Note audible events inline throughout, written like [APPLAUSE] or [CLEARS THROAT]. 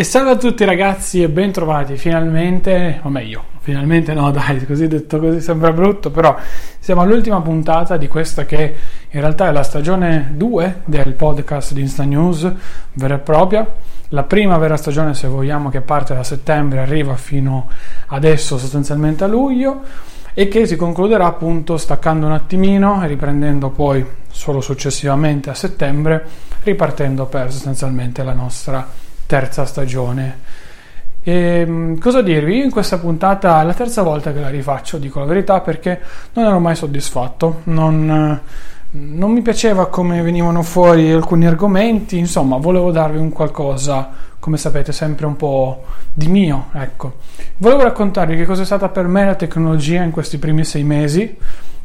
E salve a tutti ragazzi e bentrovati finalmente, o meglio, finalmente no dai, così detto così sembra brutto, però siamo all'ultima puntata di questa che in realtà è la stagione 2 del podcast di Insta News vera e propria, la prima vera stagione se vogliamo che parte da settembre arriva fino adesso sostanzialmente a luglio e che si concluderà appunto staccando un attimino e riprendendo poi solo successivamente a settembre, ripartendo per sostanzialmente la nostra terza stagione. E, ehm, cosa dirvi? Io in questa puntata è la terza volta che la rifaccio, dico la verità, perché non ero mai soddisfatto, non, non mi piaceva come venivano fuori alcuni argomenti, insomma, volevo darvi un qualcosa, come sapete, sempre un po' di mio, ecco. Volevo raccontarvi che cosa è stata per me la tecnologia in questi primi sei mesi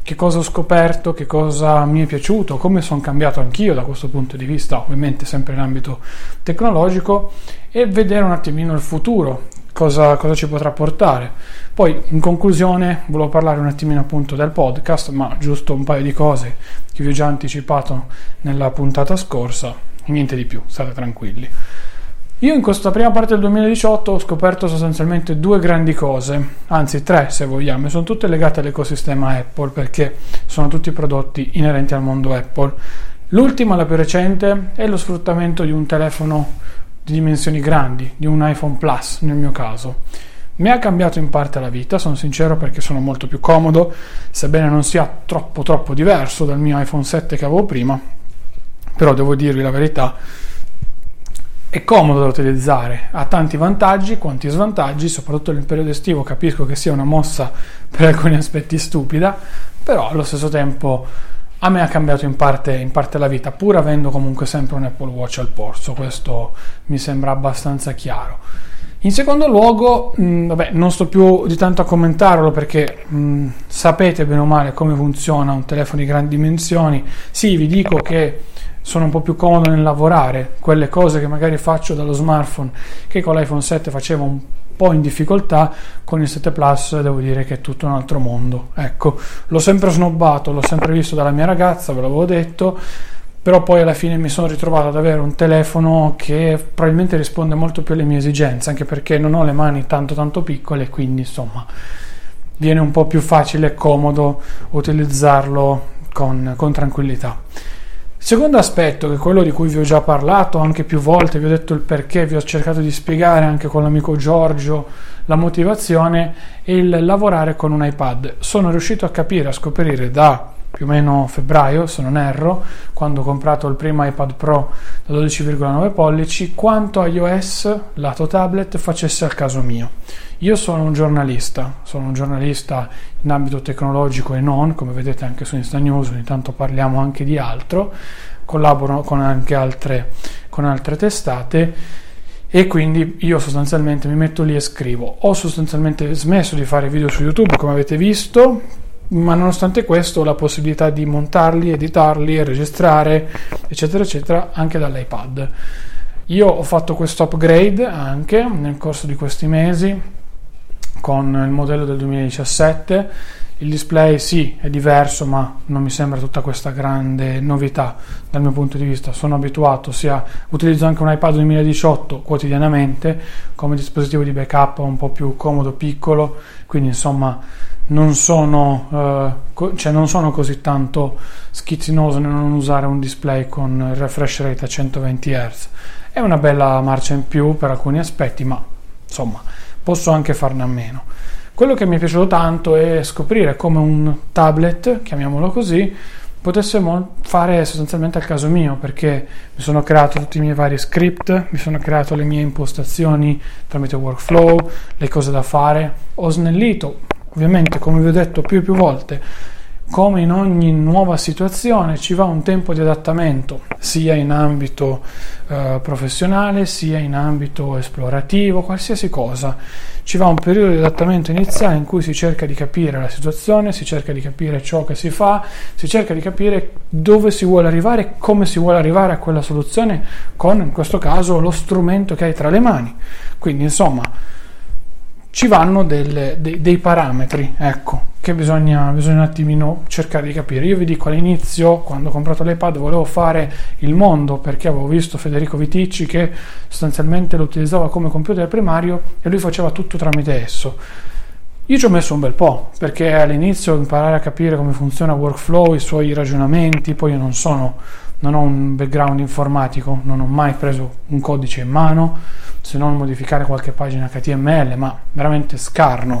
che cosa ho scoperto, che cosa mi è piaciuto, come sono cambiato anch'io da questo punto di vista, ovviamente sempre in ambito tecnologico, e vedere un attimino il futuro, cosa, cosa ci potrà portare. Poi in conclusione volevo parlare un attimino appunto del podcast, ma giusto un paio di cose che vi ho già anticipato nella puntata scorsa, niente di più, state tranquilli. Io in questa prima parte del 2018 ho scoperto sostanzialmente due grandi cose, anzi tre se vogliamo, e sono tutte legate all'ecosistema Apple perché sono tutti prodotti inerenti al mondo Apple. L'ultima, la più recente, è lo sfruttamento di un telefono di dimensioni grandi, di un iPhone Plus nel mio caso. Mi ha cambiato in parte la vita, sono sincero perché sono molto più comodo, sebbene non sia troppo troppo diverso dal mio iPhone 7 che avevo prima, però devo dirvi la verità è comodo da utilizzare, ha tanti vantaggi quanti svantaggi, soprattutto nel periodo estivo capisco che sia una mossa [LAUGHS] per alcuni aspetti stupida, però allo stesso tempo a me ha cambiato in parte, in parte la vita, pur avendo comunque sempre un Apple Watch al polso, questo mi sembra abbastanza chiaro. In secondo luogo, mh, vabbè, non sto più di tanto a commentarlo perché mh, sapete bene o male come funziona un telefono di grandi dimensioni. Sì, vi dico che sono un po' più comodo nel lavorare, quelle cose che magari faccio dallo smartphone che con l'iPhone 7 facevo un po' in difficoltà, con il 7 Plus devo dire che è tutto un altro mondo. Ecco, l'ho sempre snobbato, l'ho sempre visto dalla mia ragazza, ve l'avevo detto, però poi alla fine mi sono ritrovato ad avere un telefono che probabilmente risponde molto più alle mie esigenze, anche perché non ho le mani tanto tanto piccole, quindi insomma viene un po' più facile e comodo utilizzarlo con, con tranquillità. Secondo aspetto, che è quello di cui vi ho già parlato anche più volte, vi ho detto il perché, vi ho cercato di spiegare anche con l'amico Giorgio la motivazione, è il lavorare con un iPad. Sono riuscito a capire, a scoprire da più o meno febbraio, se non erro, quando ho comprato il primo iPad Pro da 12,9 pollici, quanto iOS, lato tablet, facesse al caso mio. Io sono un giornalista, sono un giornalista in ambito tecnologico e non, come vedete anche su Insta News, ogni tanto parliamo anche di altro, collaboro con anche altre, con altre testate e quindi io sostanzialmente mi metto lì e scrivo. Ho sostanzialmente smesso di fare video su YouTube, come avete visto, ma nonostante questo ho la possibilità di montarli, editarli, registrare, eccetera, eccetera, anche dall'iPad. Io ho fatto questo upgrade anche nel corso di questi mesi con il modello del 2017 il display sì è diverso, ma non mi sembra tutta questa grande novità dal mio punto di vista. Sono abituato, sia utilizzo anche un iPad 2018 quotidianamente come dispositivo di backup un po' più comodo, piccolo, quindi insomma non sono, eh, co- cioè non sono così tanto schizzinoso nel non usare un display con refresh rate a 120 Hz. È una bella marcia in più per alcuni aspetti, ma insomma posso anche farne a meno. Quello che mi è piaciuto tanto è scoprire come un tablet, chiamiamolo così, potesse fare sostanzialmente al caso mio, perché mi sono creato tutti i miei vari script, mi sono creato le mie impostazioni tramite workflow, le cose da fare, ho snellito, ovviamente come vi ho detto più e più volte, come in ogni nuova situazione ci va un tempo di adattamento, sia in ambito eh, professionale, sia in ambito esplorativo, qualsiasi cosa. Ci va un periodo di adattamento iniziale in cui si cerca di capire la situazione, si cerca di capire ciò che si fa, si cerca di capire dove si vuole arrivare, come si vuole arrivare a quella soluzione con, in questo caso, lo strumento che hai tra le mani. Quindi, insomma, ci vanno delle, dei, dei, parametri, ecco, che bisogna, bisogna un attimino cercare di capire. Io vi dico all'inizio, quando ho comprato l'iPad, volevo fare il mondo perché avevo visto Federico Viticci che sostanzialmente lo utilizzava come computer primario e lui faceva tutto tramite esso. Io ci ho messo un bel po', perché all'inizio imparare a capire come funziona workflow, i suoi ragionamenti, poi io non sono, non ho un background informatico, non ho mai preso un codice in mano, se non modificare qualche pagina HTML, ma veramente scarno.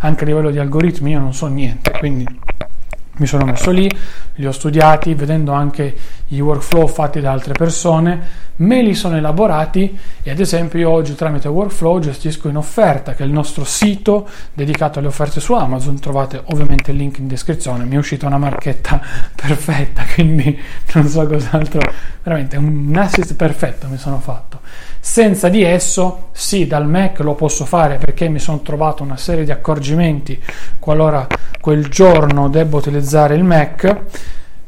Anche a livello di algoritmi io non so niente, quindi mi sono messo lì, li ho studiati, vedendo anche i workflow fatti da altre persone, me li sono elaborati e ad esempio io oggi tramite workflow gestisco in offerta, che è il nostro sito dedicato alle offerte su Amazon, trovate ovviamente il link in descrizione, mi è uscita una marchetta [LAUGHS] perfetta, quindi non so cos'altro, veramente un assist perfetto mi sono fatto. Senza di esso, sì, dal Mac lo posso fare perché mi sono trovato una serie di accorgimenti qualora quel giorno debbo utilizzare il Mac,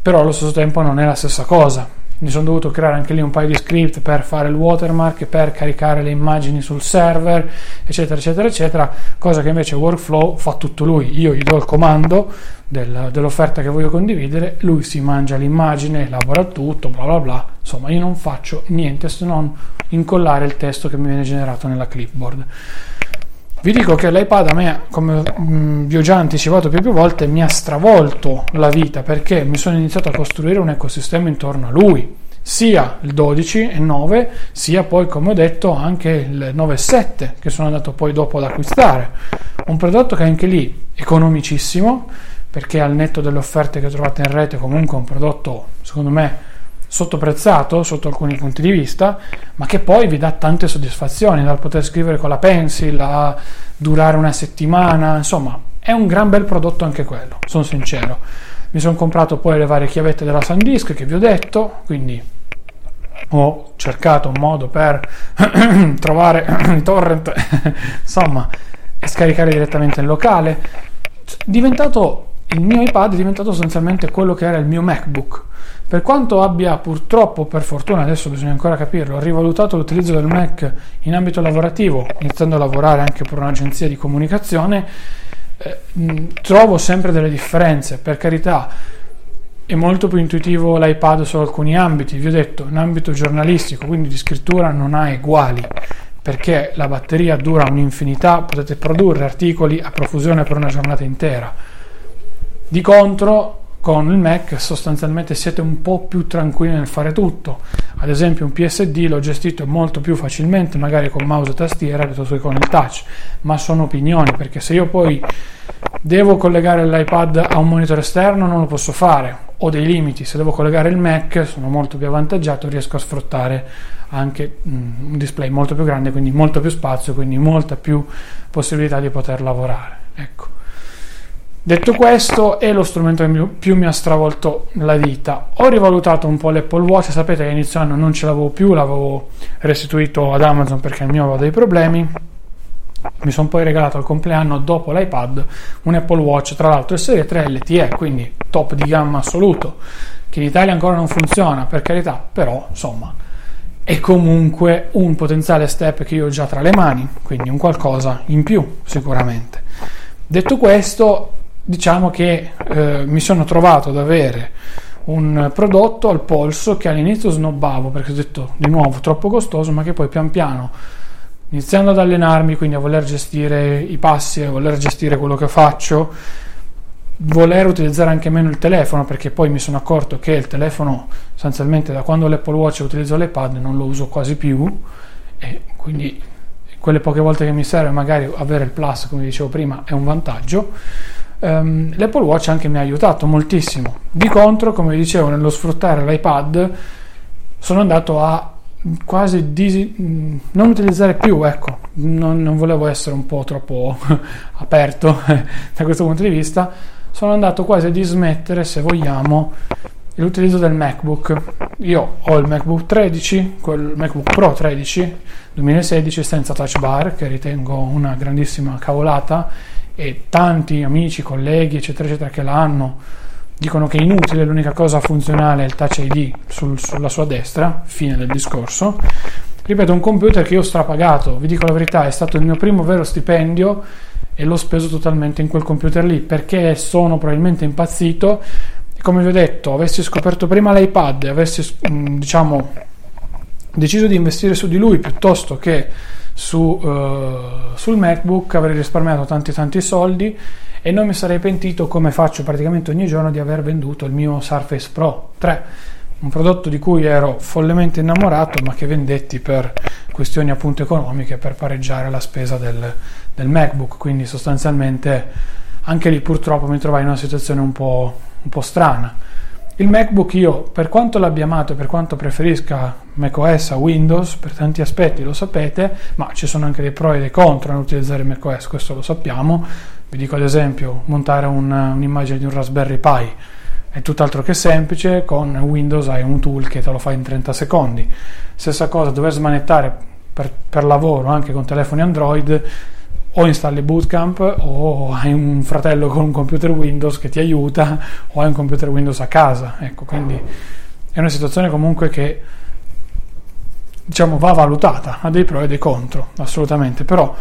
però allo stesso tempo non è la stessa cosa. Mi sono dovuto creare anche lì un paio di script per fare il watermark, per caricare le immagini sul server, eccetera, eccetera, eccetera, cosa che invece Workflow fa tutto lui. Io gli do il comando del, dell'offerta che voglio condividere, lui si mangia l'immagine, elabora tutto, bla bla bla. Insomma, io non faccio niente se non incollare il testo che mi viene generato nella clipboard. Vi dico che l'iPad a me, come mm, vi ho già anticipato più e più volte, mi ha stravolto la vita perché mi sono iniziato a costruire un ecosistema intorno a lui, sia il 12 e 9, sia poi, come ho detto, anche il 9 e 7 che sono andato poi dopo ad acquistare. Un prodotto che anche lì economicissimo, perché al netto delle offerte che trovate in rete comunque è un prodotto, secondo me, sottoprezzato sotto alcuni punti di vista, ma che poi vi dà tante soddisfazioni, dal poter scrivere con la pencil a durare una settimana, insomma, è un gran bel prodotto anche quello, sono sincero. Mi sono comprato poi le varie chiavette della SanDisk che vi ho detto, quindi ho cercato un modo per [CLEARS THROAT] trovare [CLEARS THROAT] i torrent, [LAUGHS] insomma, e scaricare direttamente in locale. Diventato il mio iPad è diventato sostanzialmente quello che era il mio MacBook per quanto abbia purtroppo, per fortuna, adesso bisogna ancora capirlo, rivalutato l'utilizzo del Mac in ambito lavorativo, iniziando a lavorare anche per un'agenzia di comunicazione, eh, trovo sempre delle differenze. Per carità, è molto più intuitivo l'iPad su alcuni ambiti, vi ho detto, in ambito giornalistico, quindi di scrittura non ha uguali perché la batteria dura un'infinità, potete produrre articoli a profusione per una giornata intera. Di contro, con il Mac sostanzialmente siete un po' più tranquilli nel fare tutto. Ad esempio un PSD l'ho gestito molto più facilmente, magari con mouse e tastiera piuttosto che con il touch, ma sono opinioni, perché se io poi devo collegare l'iPad a un monitor esterno non lo posso fare, ho dei limiti, se devo collegare il Mac sono molto più avvantaggiato, riesco a sfruttare anche mm, un display molto più grande, quindi molto più spazio, quindi molta più possibilità di poter lavorare. Ecco. Detto questo, è lo strumento che più mi ha stravolto la vita. Ho rivalutato un po' l'Apple Watch, sapete che inizio anno non ce l'avevo più, l'avevo restituito ad Amazon perché il mio aveva dei problemi. Mi sono poi regalato al compleanno dopo l'iPad un Apple Watch, tra l'altro serie 3 LTE, quindi top di gamma assoluto, che in Italia ancora non funziona, per carità, però insomma è comunque un potenziale step che io ho già tra le mani, quindi un qualcosa in più sicuramente. Detto questo, diciamo che eh, mi sono trovato ad avere un prodotto al polso che all'inizio snobbavo perché ho detto di nuovo troppo costoso, ma che poi pian piano iniziando ad allenarmi, quindi a voler gestire i passi, a voler gestire quello che faccio, voler utilizzare anche meno il telefono perché poi mi sono accorto che il telefono sostanzialmente da quando l'Apple Watch utilizzo l'iPad non lo uso quasi più e quindi quelle poche volte che mi serve magari avere il plus come dicevo prima è un vantaggio um, l'Apple Watch anche mi ha aiutato moltissimo. Di contro come dicevo nello sfruttare l'iPad sono andato a quasi di, non utilizzare più, ecco, non, non, volevo essere un po' troppo [LAUGHS] aperto [LAUGHS] da questo punto di vista, sono andato quasi a dismettere, se vogliamo, l'utilizzo del MacBook. Io ho il MacBook 13, quel MacBook Pro 13 2016 senza touch bar, che ritengo una grandissima cavolata e tanti amici, colleghi, eccetera, eccetera, che l'hanno dicono che è inutile, l'unica cosa funzionale è il Touch ID sul, sulla sua destra, fine del discorso. Ripeto, un computer che io ho strapagato, vi dico la verità, è stato il mio primo vero stipendio e l'ho speso totalmente in quel computer lì perché sono probabilmente impazzito. Come vi ho detto, avessi scoperto prima l'iPad e avessi, mm, diciamo, deciso di investire su di lui piuttosto che su, uh, sul MacBook, avrei risparmiato tanti tanti soldi e non mi sarei pentito come faccio praticamente ogni giorno di aver venduto il mio Surface Pro 3 un prodotto di cui ero follemente innamorato ma che vendetti per questioni appunto economiche per pareggiare la spesa del, del MacBook. Quindi sostanzialmente anche lì purtroppo mi trovai in una situazione un po', un po' strana il MacBook io per quanto l'abbia amato e per quanto preferisca macOS a Windows per tanti aspetti lo sapete ma ci sono anche dei pro e dei contro nell'utilizzare macOS questo lo sappiamo vi dico ad esempio, montare un, un'immagine di un Raspberry Pi è tutt'altro che semplice, con Windows hai un tool che te lo fa in 30 secondi. Stessa cosa, dover smanettare per, per lavoro anche con telefoni Android, o installi Bootcamp o hai un fratello con un computer Windows che ti aiuta o hai un computer Windows a casa. Ecco, quindi è una situazione comunque che diciamo va valutata, ha dei pro e dei contro, assolutamente, però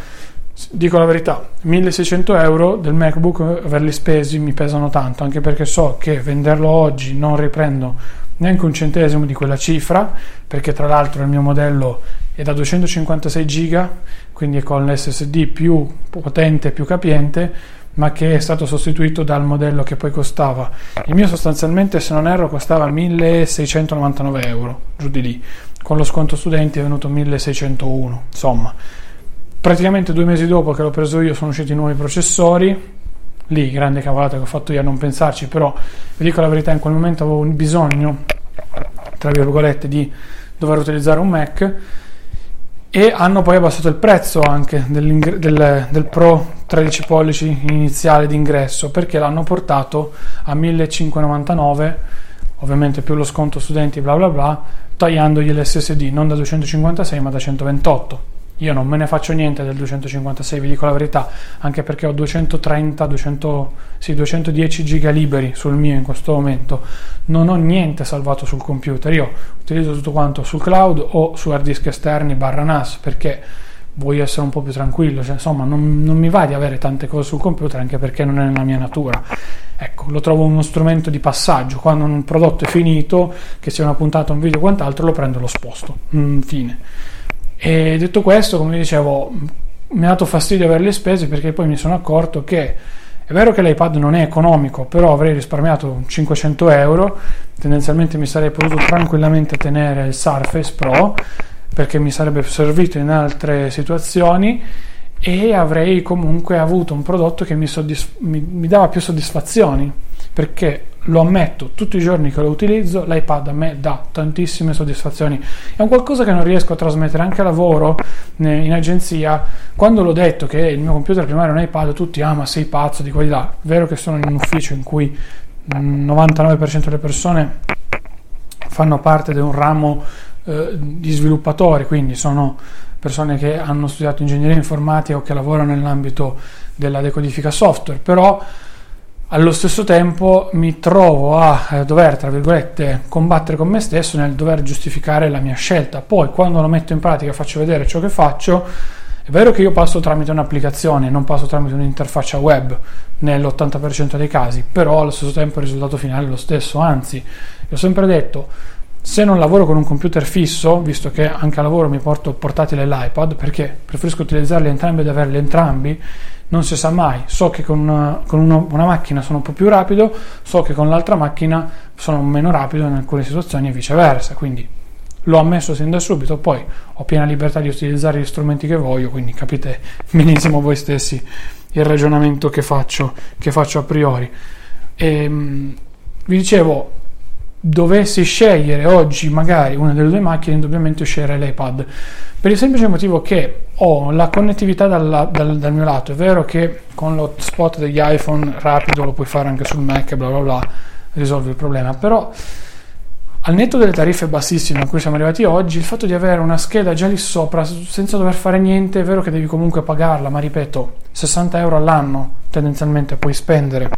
Dico la verità, 1600 euro del MacBook averli spesi mi pesano tanto, anche perché so che venderlo oggi non riprendo neanche un centesimo di quella cifra, perché tra l'altro il mio modello è da 256 giga, quindi è con l'SSD più potente e più capiente, ma che è stato sostituito dal modello che poi costava. Il mio sostanzialmente, se non erro, costava 1699 euro, giù di lì. Con lo sconto studenti è venuto 1601, insomma praticamente due mesi dopo che l'ho preso io sono usciti i nuovi processori lì grande cavolata che ho fatto io a non pensarci però vi dico la verità in quel momento avevo bisogno tra virgolette di dover utilizzare un Mac e hanno poi abbassato il prezzo anche del, del Pro 13 pollici iniziale d'ingresso perché l'hanno portato a 1599 ovviamente più lo sconto studenti bla bla bla tagliandogli l'SSD non da 256 ma da 128 io non me ne faccio niente del 256, vi dico la verità, anche perché ho 230, 200, sì, 210 giga liberi sul mio in questo momento. Non ho niente salvato sul computer, io utilizzo tutto quanto sul cloud o su hard disk esterni barra NAS perché voglio essere un po' più tranquillo, cioè, insomma non, non mi va di avere tante cose sul computer anche perché non è nella mia natura. Ecco, lo trovo uno strumento di passaggio, quando un prodotto è finito, che sia una puntata, un video o quant'altro, lo prendo e lo sposto. Mm, fine. E detto questo, come dicevo, mi ha dato fastidio averle spese perché poi mi sono accorto che è vero che l'iPad non è economico, però avrei risparmiato 500 euro, tendenzialmente mi sarei potuto tranquillamente tenere il Surface Pro perché mi sarebbe servito in altre situazioni e avrei comunque avuto un prodotto che mi, soddisf- mi, mi dava più soddisfazioni perché lo ammetto, tutti i giorni che lo utilizzo l'iPad a me dà tantissime soddisfazioni. È un qualcosa che non riesco a trasmettere anche a lavoro in agenzia. Quando l'ho detto che il mio computer primario è un iPad, tutti ah ma sei pazzo di qua di là. È vero che sono in un ufficio in cui il 99% delle persone fanno parte di un ramo eh, di sviluppatori, quindi sono persone che hanno studiato ingegneria informatica o che lavorano nell'ambito della decodifica software, però allo stesso tempo mi trovo a eh, dover, tra virgolette, combattere con me stesso nel dover giustificare la mia scelta. Poi, quando lo metto in pratica faccio vedere ciò che faccio, È vero che io passo tramite un'applicazione, non passo tramite un'interfaccia web nell'80% dei casi, però allo stesso tempo il risultato finale è lo stesso, anzi, ho sempre detto, se non lavoro con un computer fisso, visto che anche a lavoro mi porto portatile e l'iPad, perché preferisco utilizzarli entrambi ed averli entrambi, non si sa mai. So che con, una, con uno, una macchina sono un po' più rapido, so che con l'altra macchina sono meno rapido in alcune situazioni e viceversa. Quindi l'ho ammesso sin da subito. Poi ho piena libertà di utilizzare gli strumenti che voglio, quindi capite [LAUGHS] benissimo voi stessi il ragionamento che faccio, che faccio a priori. E, ehm, vi dicevo, dovessi scegliere oggi magari una delle due macchine, indubbiamente scegliere l'iPad. Per il semplice motivo che ho la connettività dal, dal, dal mio lato. È vero che con l'hotspot degli iPhone rapido lo puoi fare anche sul Mac e bla bla bla, risolve il problema. Però al netto delle tariffe bassissime a cui siamo arrivati oggi, il fatto di avere una scheda già lì sopra senza dover fare niente, è vero che devi comunque pagarla, ma ripeto, 60 euro all'anno tendenzialmente puoi spendere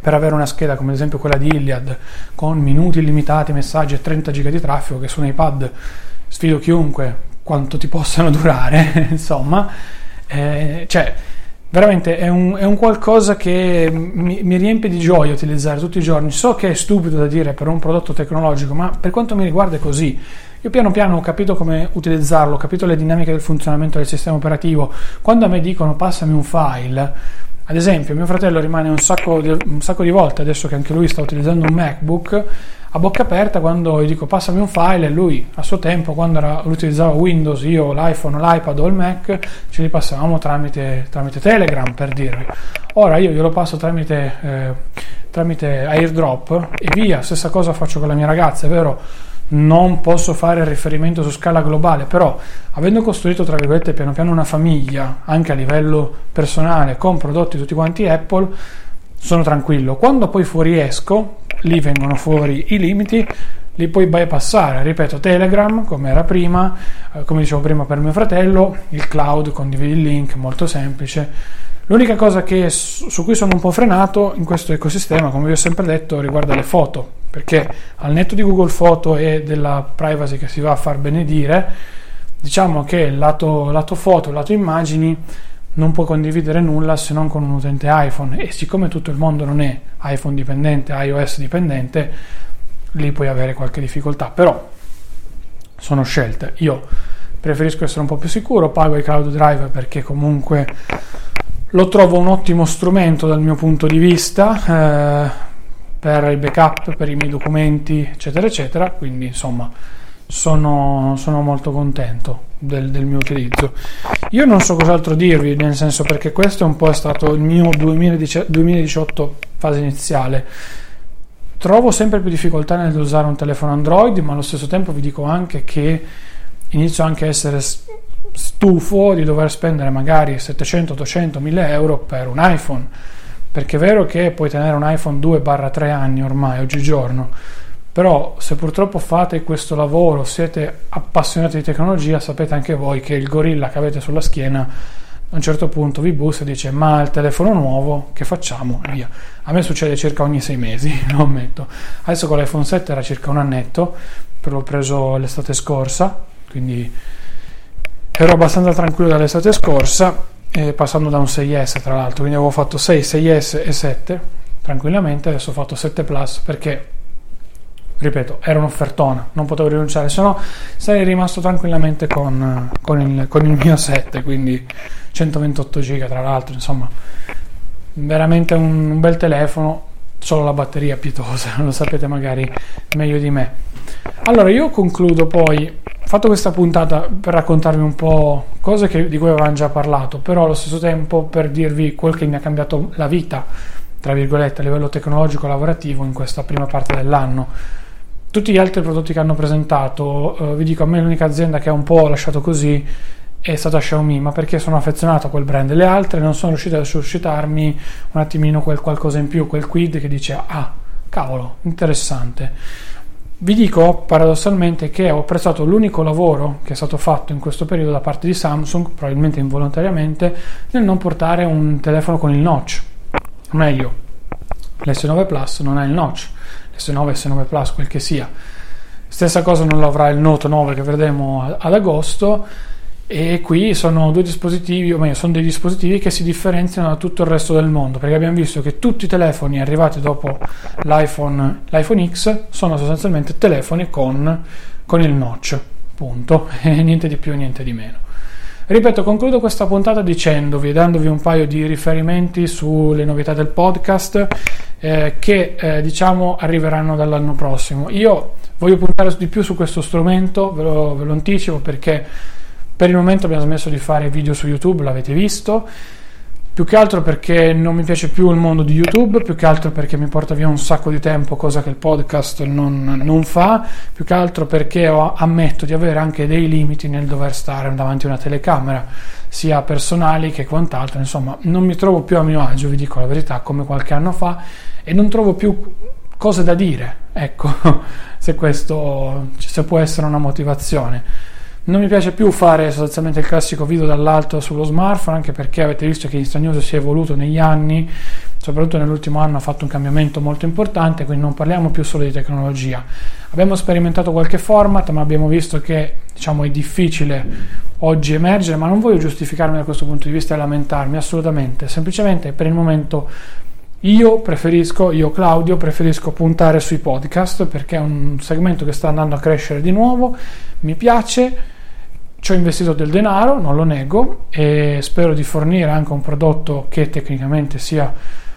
per avere una scheda come ad esempio quella di Iliad con minuti illimitati, messaggi e 30 giga di traffico che su un iPad sfido chiunque quanto ti possano [LAUGHS] durare, insomma, eh, cioè veramente è un, è un qualcosa che mi, mi, riempie di gioia utilizzare tutti i giorni. So che è stupido da dire per un prodotto tecnologico, ma per quanto mi riguarda è così. Io piano piano ho capito come utilizzarlo, ho capito le dinamiche del funzionamento del sistema operativo. Quando a me dicono passami un file, ad esempio, mio fratello rimane un sacco, di, un sacco di volte, adesso che anche lui sta utilizzando un MacBook, a bocca aperta quando gli dico passami un file e lui a suo tempo quando era, utilizzava Windows, io l'iPhone, l'iPad o il Mac ce li passavamo tramite, tramite Telegram per dirvi. Ora io glielo passo tramite, eh, tramite AirDrop e via, stessa cosa faccio con la mia ragazza, è vero non posso fare riferimento su scala globale, però avendo costruito tra virgolette piano piano una famiglia anche a livello personale con prodotti tutti quanti Apple, sono tranquillo. Quando poi fuoriesco, lì vengono fuori i limiti, li puoi bypassare. Ripeto, Telegram come era prima, eh, come dicevo prima per mio fratello, il cloud, condividi il link, molto semplice. L'unica cosa che, su cui sono un po' frenato in questo ecosistema, come vi ho sempre detto, riguarda le foto perché al netto di Google Foto e della privacy che si va a far benedire, diciamo che il lato, lato foto, il lato immagini non può condividere nulla se non con un utente iPhone e siccome tutto il mondo non è iPhone dipendente, iOS dipendente, lì puoi avere qualche difficoltà, però sono scelte. Io preferisco essere un po' più sicuro, pago i cloud driver perché comunque lo trovo un ottimo strumento dal mio punto di vista. Eh, per il backup, per i miei documenti, eccetera, eccetera. Quindi, insomma, sono, sono molto contento del, del, mio utilizzo. Io non so cos'altro dirvi, nel senso perché questo è un po' stato il mio 2018 fase iniziale. Trovo sempre più difficoltà nell'usare un telefono Android, ma allo stesso tempo vi dico anche che inizio anche a essere stufo di dover spendere magari 700, 800, 1000 euro per un iPhone. Perché è vero che puoi tenere un iPhone 2-3 anni ormai oggigiorno, però se purtroppo fate questo lavoro, siete appassionati di tecnologia, sapete anche voi che il gorilla che avete sulla schiena a un certo punto vi bussa e dice ma il telefono nuovo che facciamo? E via. A me succede circa ogni sei mesi [LAUGHS] lo ammetto. Adesso con l'iPhone 7 era circa un annetto l'ho preso l'estate scorsa quindi ero abbastanza tranquillo dall'estate scorsa eh, passando da un 6S tra l'altro, quindi avevo fatto 6, 6S e 7 tranquillamente, adesso ho fatto 7 Plus perché, ripeto, era un'offertona, non potevo rinunciare, se no sarei rimasto tranquillamente con, con, il, con il mio 7, quindi 128 giga tra l'altro, insomma, veramente un, un bel telefono, solo la batteria pietosa, [LAUGHS] lo sapete magari meglio di me. Allora io concludo poi fatto questa puntata per raccontarvi un po' cose che, di cui avevamo già parlato, però allo stesso tempo per dirvi quel che mi ha cambiato la vita, tra virgolette, a livello tecnologico lavorativo in questa prima parte dell'anno. Tutti gli altri prodotti che hanno presentato, eh, vi dico, a me l'unica azienda che ha un po' lasciato così è stata Xiaomi, ma perché sono affezionato a quel brand. Le altre non sono riuscite a suscitarmi un attimino quel qualcosa in più, quel quid che dice, ah, cavolo, interessante. Vi dico paradossalmente che ho apprezzato l'unico lavoro che è stato fatto in questo periodo da parte di Samsung, probabilmente involontariamente, nel non portare un telefono con il notch. O meglio, l'S9 Plus non ha il notch, l'S9 S9 Plus, quel che sia. Stessa cosa non lo avrà il Note 9 che vedremo ad agosto. E qui sono due dispositivi, o meglio, sono dei dispositivi che si differenziano da tutto il resto del mondo, perché abbiamo visto che tutti i telefoni arrivati dopo l'iPhone, l'iPhone X sono sostanzialmente telefoni con, con il notch, punto, [LAUGHS] e niente di più, niente di meno. Ripeto, concludo questa puntata dicendovi, dandovi un paio di riferimenti sulle novità del podcast eh, che eh, diciamo arriveranno dall'anno prossimo. Io voglio puntare di più su questo strumento, ve lo, ve lo anticipo perché per il momento abbiamo smesso di fare video su YouTube, l'avete visto. Più che altro perché non mi piace più il mondo di YouTube, più che altro perché mi porta via un sacco di tempo, cosa che il podcast non, non fa, più che altro perché ho, ammetto di avere anche dei limiti nel dover stare davanti a una telecamera, sia personali che quant'altro. Insomma, non mi trovo più a mio agio, vi dico la verità, come qualche anno fa, e non trovo più cose da dire. Ecco, [LAUGHS] se questo se può essere una motivazione. Non mi piace più fare sostanzialmente il classico video dall'alto sullo smartphone, anche perché avete visto che Insta News si è evoluto negli anni, soprattutto nell'ultimo anno ha fatto un cambiamento molto importante, quindi non parliamo più solo di tecnologia. Abbiamo sperimentato qualche format, ma abbiamo visto che diciamo, è difficile oggi emergere, ma non voglio giustificarmi da questo punto di vista e lamentarmi assolutamente, semplicemente per il momento io preferisco, io Claudio, preferisco puntare sui podcast perché è un segmento che sta andando a crescere di nuovo, mi piace ci ho investito del denaro, non lo nego, e spero di fornire anche un prodotto che tecnicamente sia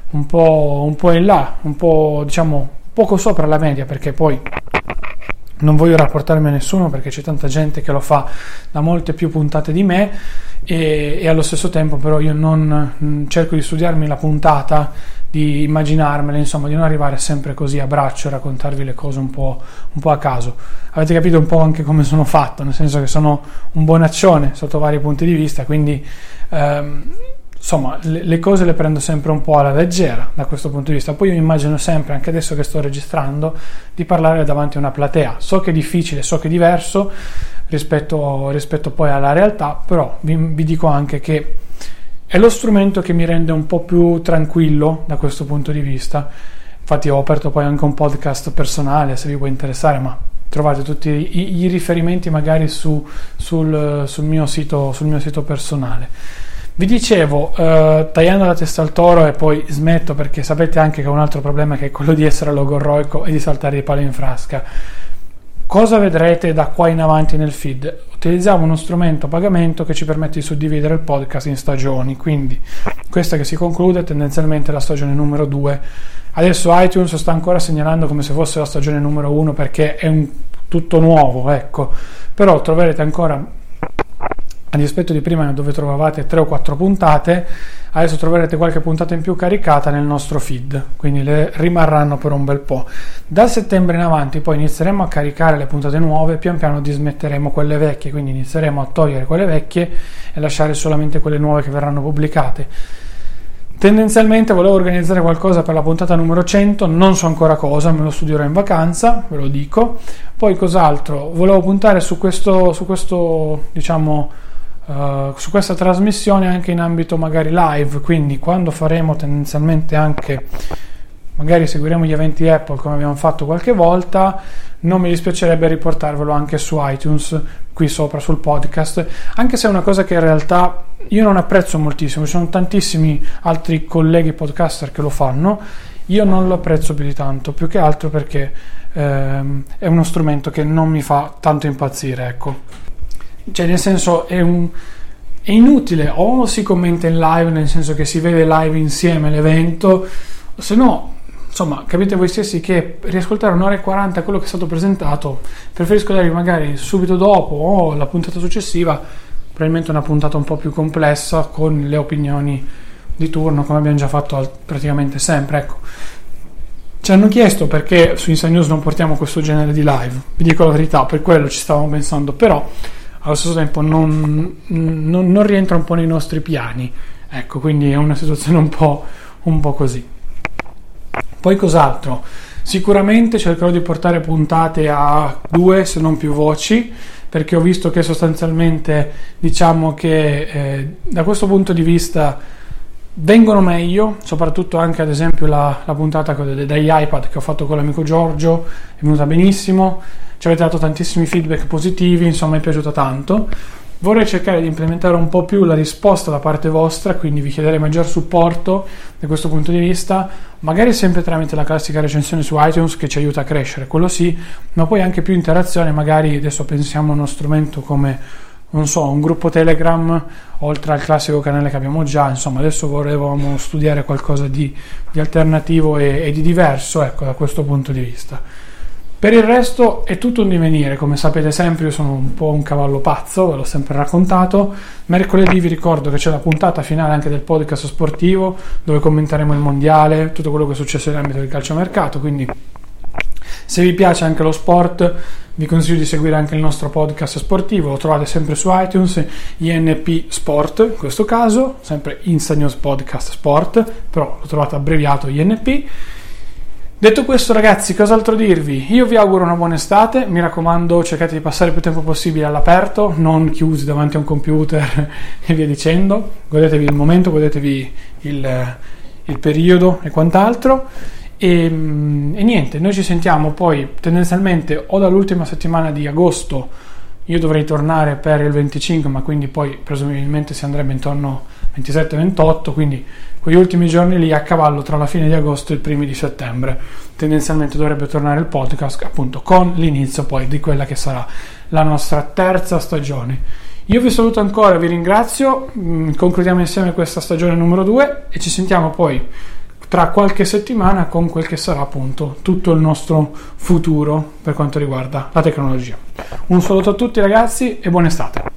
un po', un po in là, un po' diciamo poco sopra la media, perché poi non voglio rapportarmi a nessuno perché c'è tanta gente che lo fa da molte più puntate di me e, e allo stesso tempo però io non mm, cerco di studiarmi la puntata di immaginarmele, insomma, di non arrivare sempre così a braccio e raccontarvi le cose un po', un po', a caso. Avete capito un po' anche come sono fatto, nel senso che sono un bonaccione sotto vari punti di vista, quindi ehm, insomma, le, le, cose le prendo sempre un po' alla leggera da questo punto di vista. Poi io immagino sempre, anche adesso che sto registrando, di parlare davanti a una platea. So che è difficile, so che è diverso rispetto, rispetto poi alla realtà, però vi, vi dico anche che è lo strumento che mi rende un po' più tranquillo da questo punto di vista. Infatti ho aperto poi anche un podcast personale se vi può interessare, ma trovate tutti i, i riferimenti magari su, sul, sul, mio sito, sul, mio sito, personale. Vi dicevo, eh, tagliando la testa al toro e poi smetto perché sapete anche che ho un altro problema che è quello di essere logorroico e di saltare di palo in frasca. Cosa vedrete da qua in avanti nel feed? Utilizziamo uno strumento a pagamento che ci permette di suddividere il podcast in stagioni, quindi questa che si conclude è tendenzialmente la stagione numero 2. Adesso iTunes sta ancora segnalando come se fosse la stagione numero 1 perché è un tutto nuovo, ecco. Però troverete ancora a dispetto di prima dove trovavate 3 o 4 puntate, adesso troverete qualche puntata in più caricata nel nostro feed, quindi le rimarranno per un bel po'. Da settembre in avanti poi inizieremo a caricare le puntate nuove, pian piano dismetteremo quelle vecchie, quindi inizieremo a togliere quelle vecchie e lasciare solamente quelle nuove che verranno pubblicate. Tendenzialmente volevo organizzare qualcosa per la puntata numero 100, non so ancora cosa, me lo studierò in vacanza, ve lo dico. Poi cos'altro? Volevo puntare su questo, su questo diciamo, Uh, su questa trasmissione anche in ambito magari live, quindi quando faremo tendenzialmente anche magari seguiremo gli eventi Apple come abbiamo fatto qualche volta, non mi dispiacerebbe riportarvelo anche su iTunes qui sopra sul podcast, anche se è una cosa che in realtà io non apprezzo moltissimo, ci sono tantissimi altri colleghi podcaster che lo fanno, io non lo apprezzo più di tanto, più che altro perché ehm, è uno strumento che non mi fa tanto impazzire, ecco cioè nel senso è, un, è inutile. O si commenta in live nel senso che si vede live insieme l'evento se no insomma capite voi stessi che riascoltare un'ora e 40 quello che è stato presentato preferisco darvi magari subito dopo o la puntata successiva probabilmente una puntata un po' più complessa con le opinioni di turno come abbiamo già fatto praticamente sempre ecco. Ci hanno chiesto perché su Inside News non portiamo questo genere di live. Vi dico la verità per quello ci stavamo pensando però allo stesso tempo non, non, non, rientra un po' nei nostri piani. Ecco, quindi è una situazione un po', un po' così. Poi cos'altro? Sicuramente cercherò di portare puntate a due se non più voci perché ho visto che sostanzialmente diciamo che eh, da questo punto di vista vengono meglio, soprattutto anche ad esempio la, la puntata degli iPad che ho fatto con l'amico Giorgio è venuta benissimo ci avete dato tantissimi feedback positivi, insomma mi è piaciuta tanto. vorrei cercare di implementare un po' più la risposta da parte vostra, quindi vi chiederei maggior supporto da questo punto di vista, magari sempre tramite la classica recensione su iTunes che ci aiuta a crescere, quello sì, ma poi anche più interazione, magari adesso pensiamo a uno strumento come non so, un gruppo Telegram oltre al classico canale che abbiamo già, insomma adesso volevamo studiare qualcosa di, di alternativo e, e, di diverso, ecco, da questo punto di vista. Per il resto è tutto un divenire, come sapete sempre io sono un po' un cavallo pazzo, ve l'ho sempre raccontato. Mercoledì vi ricordo che c'è la puntata finale anche del podcast sportivo dove commenteremo il mondiale, tutto quello che è successo nell'ambito del calciomercato, quindi se vi piace anche lo sport vi consiglio di seguire anche il nostro podcast sportivo, lo trovate sempre su iTunes, INP Sport in questo caso, sempre Insta News Podcast Sport, però lo trovate abbreviato INP. Detto questo, ragazzi, cos'altro dirvi? Io vi auguro una buona estate. Mi raccomando, cercate di passare il più tempo possibile all'aperto, non chiusi davanti a un computer [LAUGHS] e via dicendo. Godetevi il momento, godetevi il, il periodo e quant'altro. E, e, niente, noi ci sentiamo poi tendenzialmente o dall'ultima settimana di agosto. Io dovrei tornare per il 25, ma quindi poi presumibilmente si andrebbe intorno 27-28, quindi quegli ultimi giorni lì a cavallo tra la fine di agosto e i primi di settembre. Tendenzialmente dovrebbe tornare il podcast appunto con l'inizio poi di quella che sarà la nostra terza stagione. Io vi saluto ancora, vi ringrazio, mm, concludiamo insieme questa stagione numero 2 e ci sentiamo poi tra qualche settimana con quel che sarà appunto tutto il nostro futuro per quanto riguarda la tecnologia. Un saluto a tutti ragazzi e buona estate.